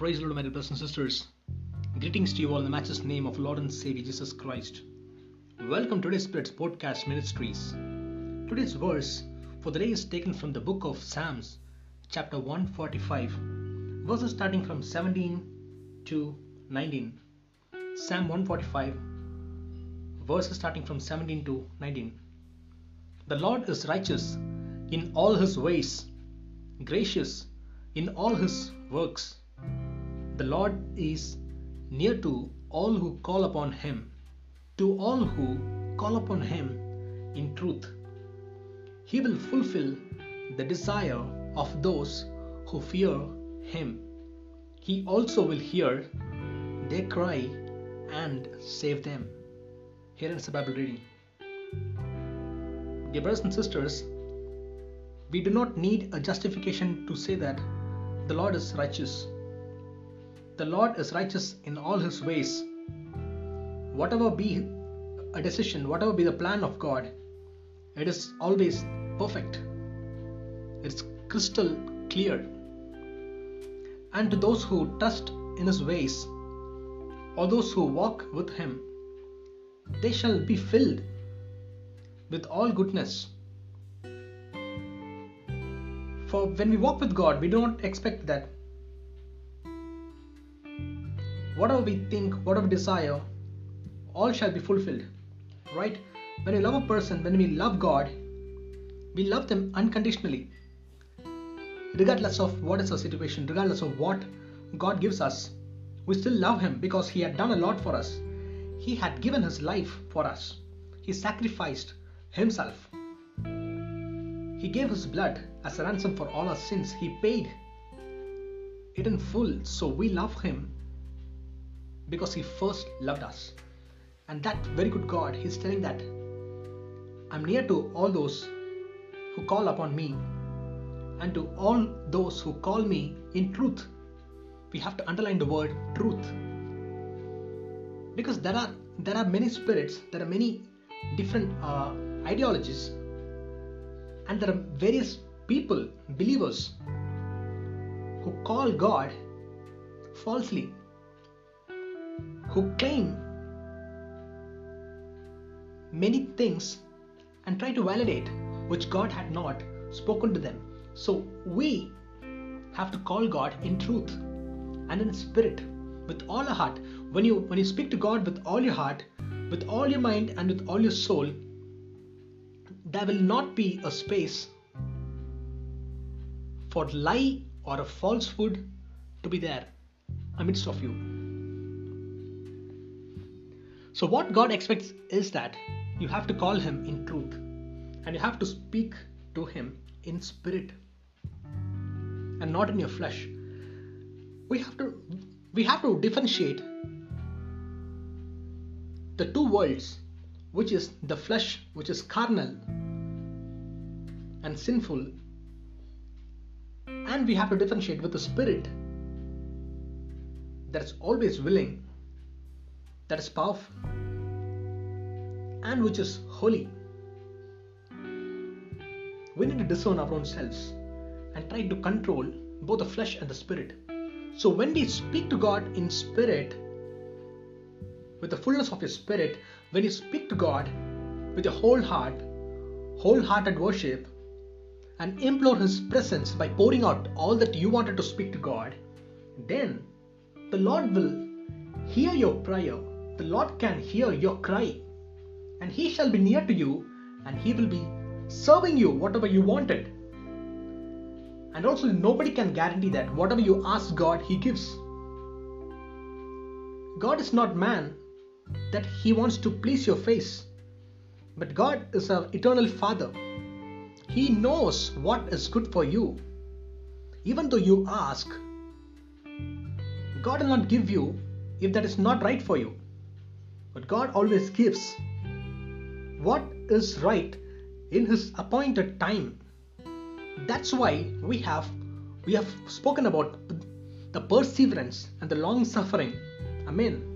Praise the Lord, my dear brothers and sisters. Greetings to you all in the matchless name of Lord and Savior Jesus Christ. Welcome to today's Spirit's Podcast Ministries. Today's verse for the day is taken from the book of Psalms, chapter 145, verses starting from 17 to 19. Psalm 145, verses starting from 17 to 19. The Lord is righteous in all his ways, gracious in all his works. The Lord is near to all who call upon him, to all who call upon him in truth. He will fulfill the desire of those who fear him. He also will hear their cry and save them. Here is the Bible reading. Dear brothers and sisters, we do not need a justification to say that the Lord is righteous. The Lord is righteous in all his ways. Whatever be a decision, whatever be the plan of God, it is always perfect. It's crystal clear. And to those who trust in his ways, or those who walk with him, they shall be filled with all goodness. For when we walk with God, we do not expect that whatever we think, whatever we desire, all shall be fulfilled. Right? When we love a person, when we love God, we love them unconditionally. Regardless of what is our situation, regardless of what God gives us, we still love Him because He had done a lot for us. He had given His life for us. He sacrificed Himself. He gave His blood as a ransom for all our sins. He paid it in full. So we love Him because He first loved us. And that very good God, He's telling that I'm near to all those who call upon me and to all those who call me in truth. We have to underline the word truth because there are there are many spirits, there are many different uh, ideologies, and there are various people, believers, who call God falsely, who claim many things and try to validate which God had not spoken to them. So we have to call God in truth and in spirit with all our heart. When you when you speak to God with all your heart, with all your mind and with all your soul, there will not be a space for lie or a falsehood to be there amidst of you. So what God expects is that you have to call him in truth and you have to speak to him in spirit and not in your flesh. We have to we have to differentiate the two worlds which is the flesh which is carnal and sinful and we have to differentiate with the spirit that's always willing that is powerful and which is holy we need to discern our own selves and try to control both the flesh and the spirit. So, when we speak to God in spirit, with the fullness of your spirit, when you speak to God with your whole heart, wholehearted worship, and implore His presence by pouring out all that you wanted to speak to God, then the Lord will hear your prayer. The Lord can hear your cry, and He shall be near to you, and He will be serving you whatever you wanted. And also, nobody can guarantee that whatever you ask God, He gives. God is not man that He wants to please your face, but God is our eternal Father. He knows what is good for you. Even though you ask, God will not give you if that is not right for you. But God always gives what is right in his appointed time. That's why we have we have spoken about the perseverance and the long suffering. Amen.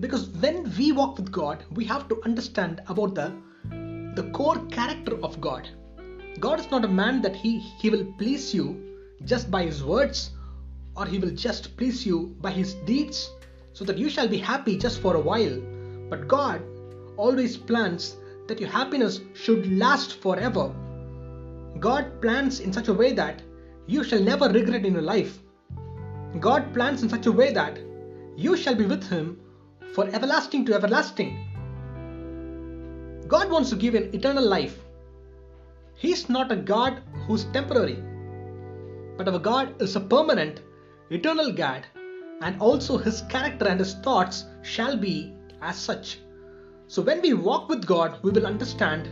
Because when we walk with god we have to understand about the the core character of god. God is not a man that he he will please you just by his words or he will just please you by his deeds so that you shall be happy just for a while. But God always plans that your happiness should last forever. God plans in such a way that you shall never regret in your life. God plans in such a way that you shall be with Him for everlasting to everlasting. God wants to give an eternal life. He is not a God who's temporary, but our God is a permanent, eternal God, and also His character and His thoughts shall be as such. So when we walk with God, we will understand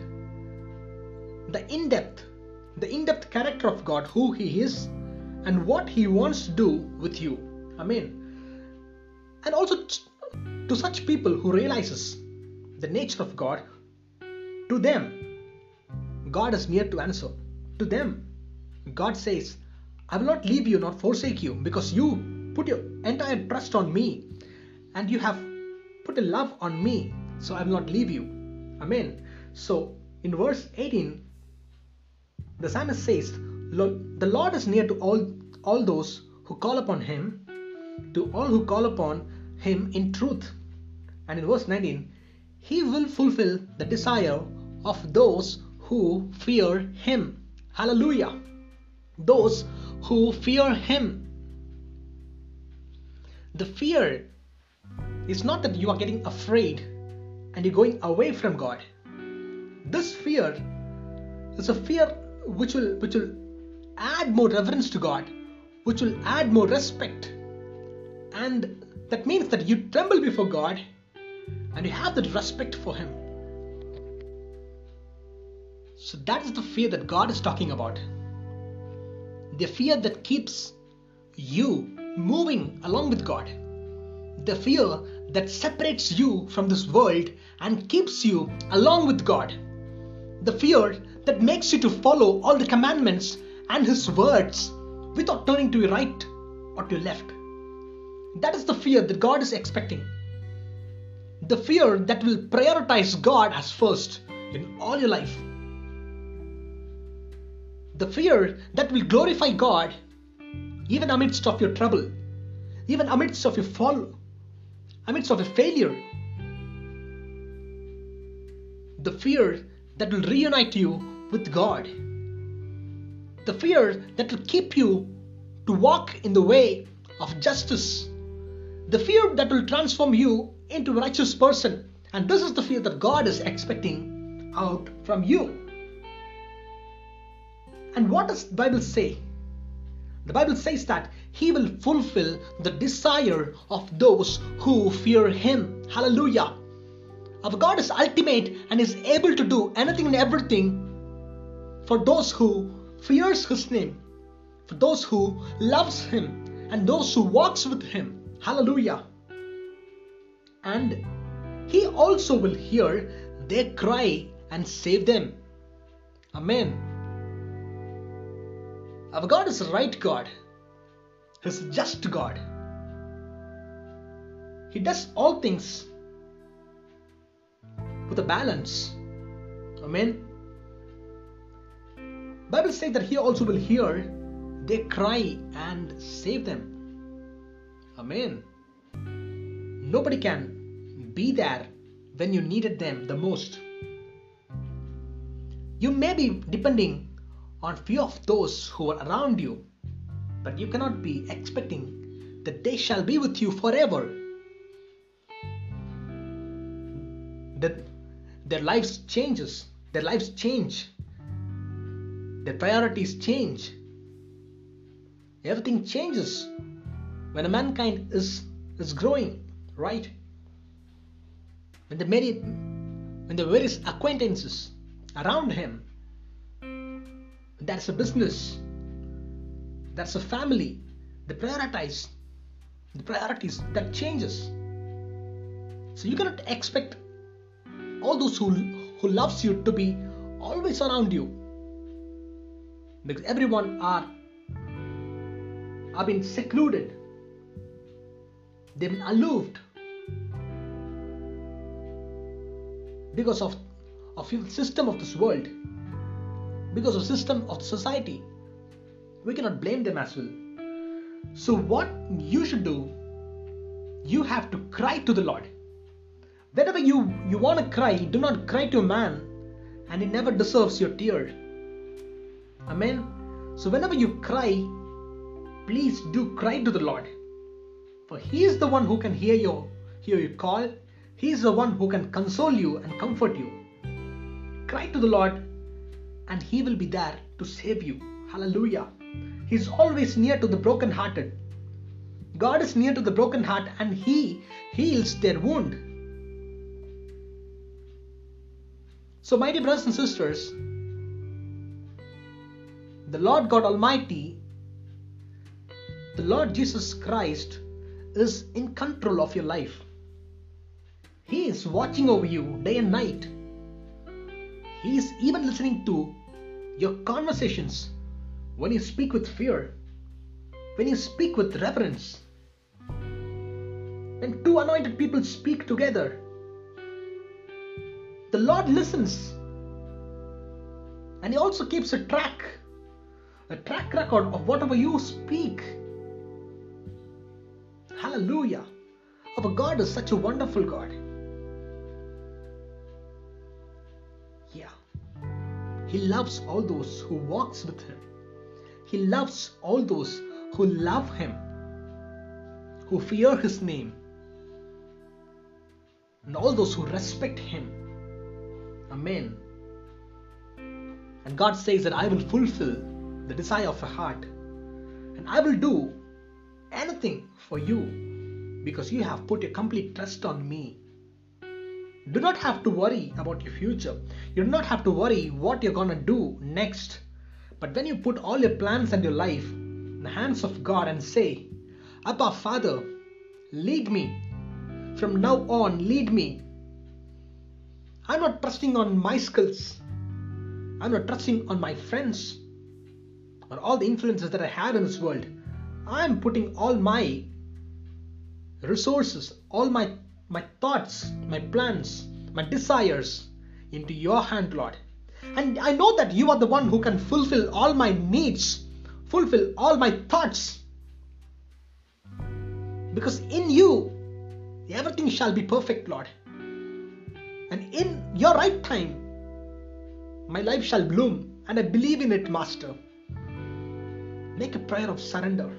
the in depth, the in depth character of God, who He is, and what He wants to do with you. Amen. And also to such people who realizes the nature of God, to them, God is near to answer. To them, God says, I will not leave you nor forsake you because you put your entire trust on me and you have put a love on me so I will not leave you. Amen. So in verse 18, the psalmist says, The Lord is near to all, all those who call upon him, to all who call upon him in truth. And in verse 19, He will fulfill the desire of those who fear him. Hallelujah. Those who fear him. The fear is not that you are getting afraid and you're going away from God. This fear is a fear which will which will add more reverence to God, which will add more respect. And that means that you tremble before God and you have that respect for Him. So that is the fear that God is talking about. The fear that keeps you moving along with God. The fear that separates you from this world and keeps you along with God. The fear that makes you to follow all the commandments and His words without turning to your right or to your left. That is the fear that God is expecting. The fear that will prioritize God as first in all your life. The fear that will glorify God even amidst of your trouble, even amidst of your fall, amidst of a failure. The fear that will reunite you with God. The fear that will keep you to walk in the way of justice. The fear that will transform you into a righteous person. And this is the fear that God is expecting out from you. And what does Bible say? The Bible says that He will fulfill the desire of those who fear Him. Hallelujah. Our God is ultimate and is able to do anything and everything for those who fears His name, for those who loves Him, and those who walks with Him. Hallelujah. And He also will hear their cry and save them. Amen. Our God is right God. He's just God. He does all things with a balance. Amen. Bible says that He also will hear their cry and save them. Amen. Nobody can be there when you needed them the most. You may be depending on few of those who are around you, but you cannot be expecting that they shall be with you forever. That their lives changes, their lives change, their priorities change. Everything changes when a mankind is is growing, right? When the many when the various acquaintances around him that's a business. That's a family. The prioritize. The priorities that changes. So you cannot expect all those who who loves you to be always around you. Because everyone are are being secluded. They've been aloof because of of the system of this world because of system of society. We cannot blame them as well. So, what you should do, you have to cry to the Lord. Whenever you, you want to cry, do not cry to a man, and he never deserves your tear. Amen. So, whenever you cry, please do cry to the Lord. For He is the one who can hear your hear you call. He is the one who can console you and comfort you. Cry to the Lord, and He will be there to save you. Hallelujah. He is always near to the brokenhearted. God is near to the broken heart and He heals their wound. So, my dear brothers and sisters, the Lord God Almighty, the Lord Jesus Christ, is in control of your life. He is watching over you day and night. He is even listening to your conversations when you speak with fear, when you speak with reverence, when two anointed people speak together, the Lord listens and He also keeps a track, a track record of whatever you speak. Hallelujah. Our God is such a wonderful God. He loves all those who walks with him. He loves all those who love him, who fear his name, and all those who respect him. Amen. And God says that I will fulfill the desire of your heart, and I will do anything for you because you have put your complete trust on me. Do not have to worry about your future. You do not have to worry what you're gonna do next. But when you put all your plans and your life in the hands of God and say, Abba Father, lead me. From now on, lead me. I'm not trusting on my skills. I'm not trusting on my friends or all the influences that I have in this world. I'm putting all my resources, all my my thoughts, my plans, my desires into your hand, Lord. And I know that you are the one who can fulfill all my needs, fulfill all my thoughts. Because in you, everything shall be perfect, Lord. And in your right time, my life shall bloom, and I believe in it, Master. Make a prayer of surrender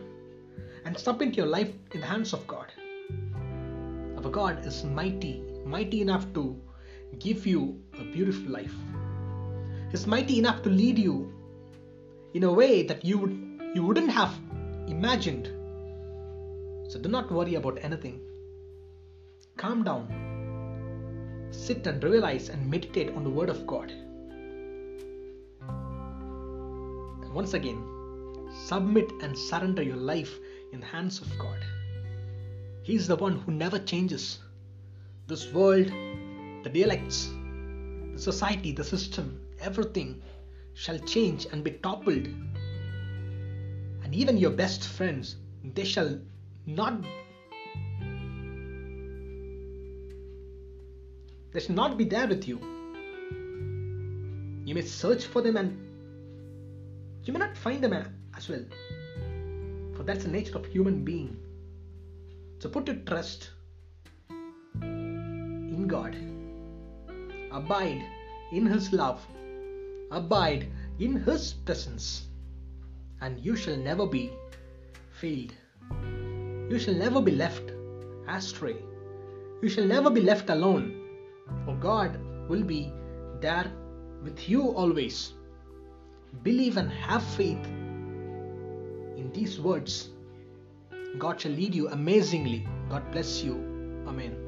and submit your life in the hands of God. God is mighty, mighty enough to give you a beautiful life. He's mighty enough to lead you in a way that you would you wouldn't have imagined. So do not worry about anything. Calm down. Sit and realize and meditate on the word of God. And once again, submit and surrender your life in the hands of God. He is the one who never changes. This world, the dialects, the society, the system, everything shall change and be toppled. And even your best friends, they shall not they shall not be there with you. You may search for them and you may not find them as well. For that's the nature of human being. So put your trust in God. Abide in His love. Abide in His presence. And you shall never be failed. You shall never be left astray. You shall never be left alone. For God will be there with you always. Believe and have faith in these words God shall lead you amazingly. God bless you. Amen.